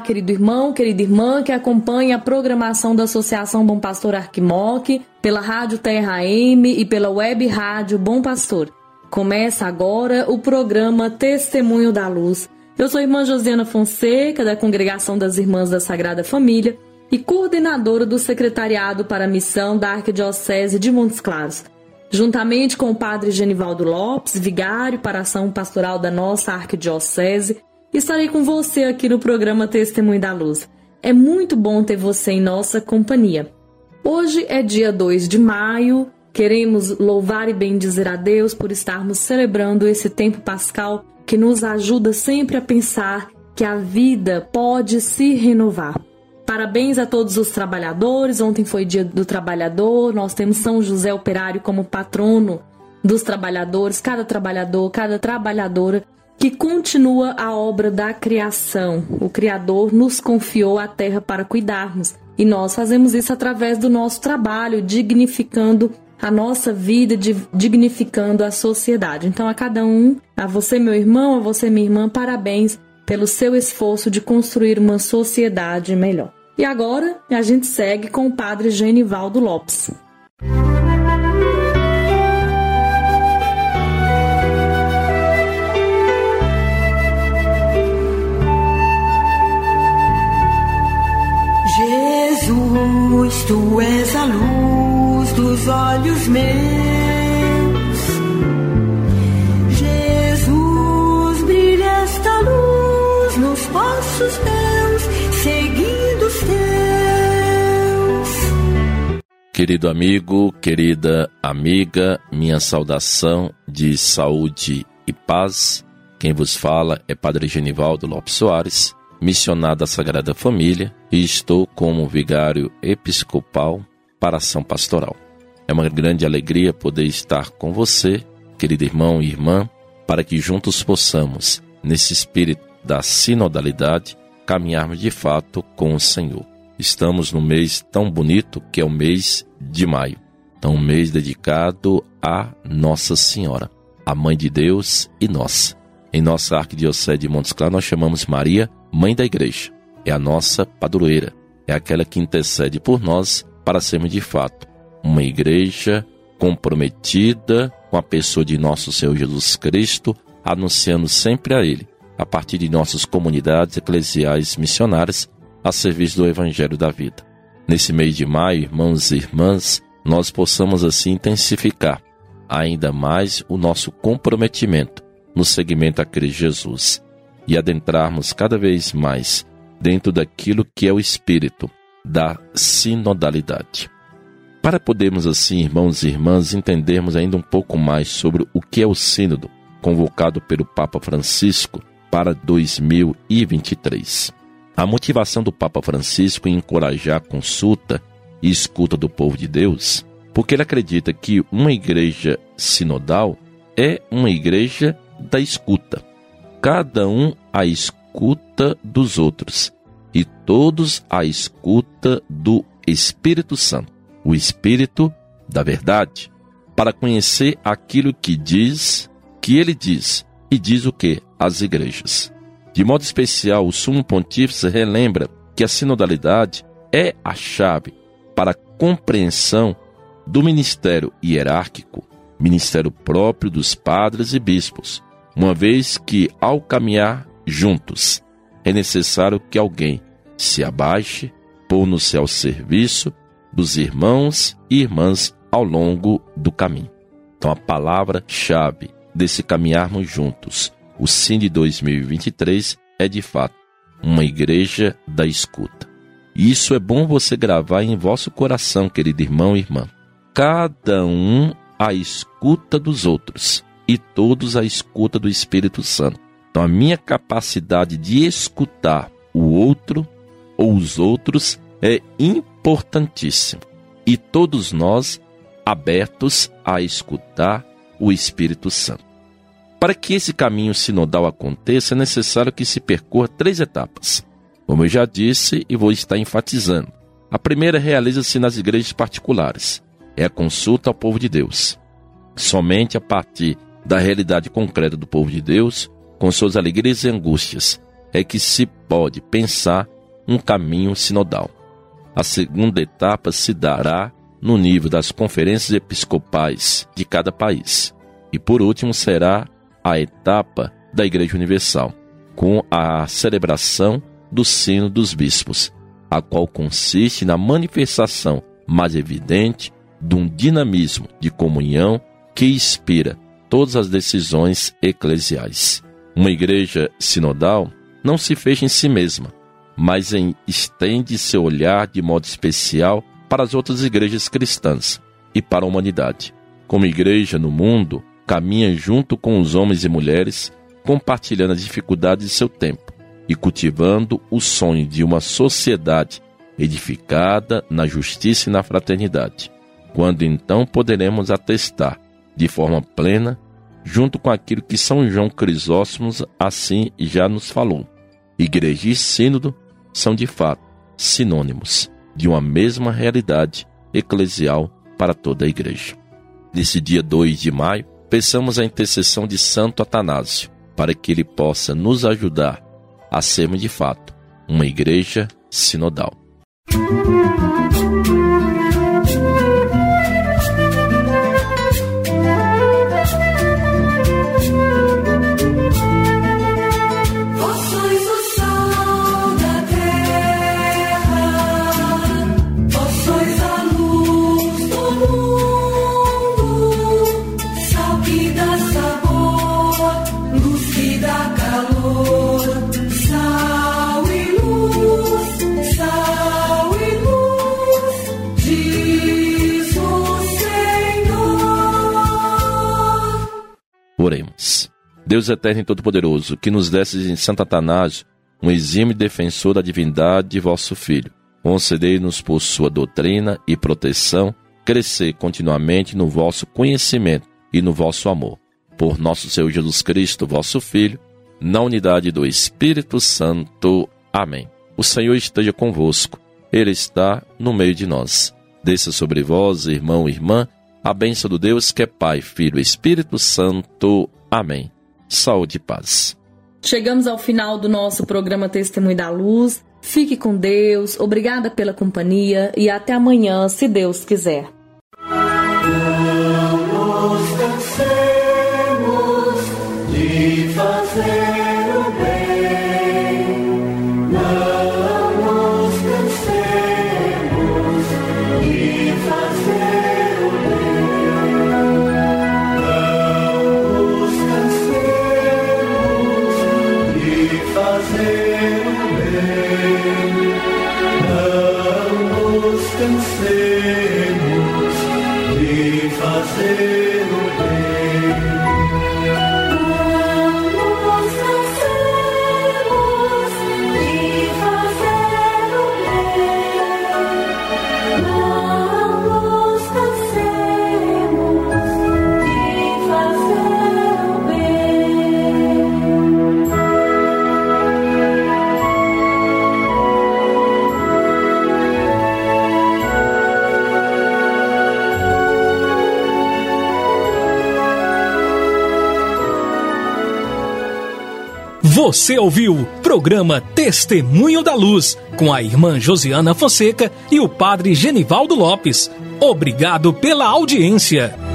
Querido irmão, querida irmã que acompanha a programação da Associação Bom Pastor Arquimoc pela Rádio Terra M e pela Web Rádio Bom Pastor. Começa agora o programa Testemunho da Luz. Eu sou a irmã Josiana Fonseca, da Congregação das Irmãs da Sagrada Família e coordenadora do Secretariado para a Missão da Arquidiocese de Montes Claros. Juntamente com o padre Genivaldo Lopes, vigário para a ação pastoral da nossa arquidiocese, estarei com você aqui no programa Testemunho da Luz. É muito bom ter você em nossa companhia. Hoje é dia 2 de maio, queremos louvar e bendizer a Deus por estarmos celebrando esse tempo pascal que nos ajuda sempre a pensar que a vida pode se renovar. Parabéns a todos os trabalhadores. Ontem foi dia do trabalhador. Nós temos São José Operário como patrono dos trabalhadores, cada trabalhador, cada trabalhadora que continua a obra da criação. O Criador nos confiou a terra para cuidarmos e nós fazemos isso através do nosso trabalho, dignificando a nossa vida, di- dignificando a sociedade. Então, a cada um, a você, meu irmão, a você, minha irmã, parabéns pelo seu esforço de construir uma sociedade melhor. E agora a gente segue com o padre Genivaldo Lopes. Jesus, tu és a luz dos olhos meus. Jesus, brilha esta luz nos passos meus, seguindo os teus. Querido amigo, querida amiga, minha saudação de saúde e paz. Quem vos fala é Padre Genivaldo Lopes Soares, missionário da Sagrada Família, e estou como vigário episcopal para ação pastoral. É uma grande alegria poder estar com você, querido irmão e irmã, para que juntos possamos, nesse espírito da sinodalidade, caminharmos de fato com o Senhor. Estamos no mês tão bonito que é o mês de maio. Então, um mês dedicado a Nossa Senhora, a Mãe de Deus e nossa. Em nossa arquidiocese de Montes Claros, nós chamamos Maria Mãe da Igreja. É a nossa padroeira. É aquela que intercede por nós para sermos de fato uma igreja comprometida com a pessoa de nosso Senhor Jesus Cristo, anunciando sempre a Ele, a partir de nossas comunidades eclesiais missionárias, a serviço do Evangelho da vida. Nesse mês de maio, irmãos e irmãs, nós possamos assim intensificar ainda mais o nosso comprometimento no seguimento a Cristo Jesus e adentrarmos cada vez mais dentro daquilo que é o espírito da sinodalidade. Para podermos assim, irmãos e irmãs, entendermos ainda um pouco mais sobre o que é o sínodo convocado pelo Papa Francisco para 2023. A motivação do Papa Francisco em encorajar a consulta e escuta do povo de Deus, porque ele acredita que uma igreja sinodal é uma igreja da escuta. Cada um a escuta dos outros e todos a escuta do Espírito Santo, o Espírito da verdade, para conhecer aquilo que diz, que ele diz, e diz o que? As igrejas. De modo especial, o Sumo Pontífice relembra que a sinodalidade é a chave para a compreensão do ministério hierárquico, ministério próprio dos padres e bispos, uma vez que, ao caminhar juntos, é necessário que alguém se abaixe, pondo-se ao serviço dos irmãos e irmãs ao longo do caminho. Então, a palavra-chave desse caminharmos juntos, o SIM de 2023, é de fato uma igreja da escuta. E isso é bom você gravar em vosso coração, querido irmão e irmã. Cada um à escuta dos outros e todos à escuta do Espírito Santo. Então, a minha capacidade de escutar o outro ou os outros é importantíssimo. E todos nós abertos a escutar o Espírito Santo. Para que esse caminho sinodal aconteça, é necessário que se percorra três etapas. Como eu já disse e vou estar enfatizando. A primeira realiza-se nas igrejas particulares. É a consulta ao povo de Deus. Somente a partir da realidade concreta do povo de Deus, com suas alegrias e angústias, é que se pode pensar um caminho sinodal. A segunda etapa se dará no nível das conferências episcopais de cada país. E por último será a etapa da Igreja Universal, com a celebração do sino dos bispos, a qual consiste na manifestação mais evidente de um dinamismo de comunhão que inspira todas as decisões eclesiais. Uma igreja sinodal não se fecha em si mesma, mas em, estende seu olhar de modo especial para as outras igrejas cristãs e para a humanidade. Como igreja no mundo, caminha junto com os homens e mulheres, compartilhando as dificuldades de seu tempo e cultivando o sonho de uma sociedade edificada na justiça e na fraternidade. Quando então poderemos atestar de forma plena, junto com aquilo que São João Crisóstomos assim já nos falou. Igreja e sínodo são de fato sinônimos de uma mesma realidade eclesial para toda a igreja. Nesse dia 2 de maio, peçamos a intercessão de Santo Atanásio para que ele possa nos ajudar a sermos de fato uma igreja sinodal. Deus eterno e todo-poderoso, que nos desses em Santo Atanásio um exímio defensor da divindade de vosso Filho, concedei-nos por sua doutrina e proteção crescer continuamente no vosso conhecimento e no vosso amor. Por nosso Senhor Jesus Cristo, vosso Filho, na unidade do Espírito Santo. Amém. O Senhor esteja convosco, Ele está no meio de nós. Desça sobre vós, irmão e irmã, a bênção do Deus que é Pai, Filho e Espírito Santo. Amém. Saúde e paz. Chegamos ao final do nosso programa Testemunho da Luz. Fique com Deus, obrigada pela companhia e até amanhã, se Deus quiser. say Você ouviu programa Testemunho da Luz com a irmã Josiana Fonseca e o padre Genivaldo Lopes. Obrigado pela audiência.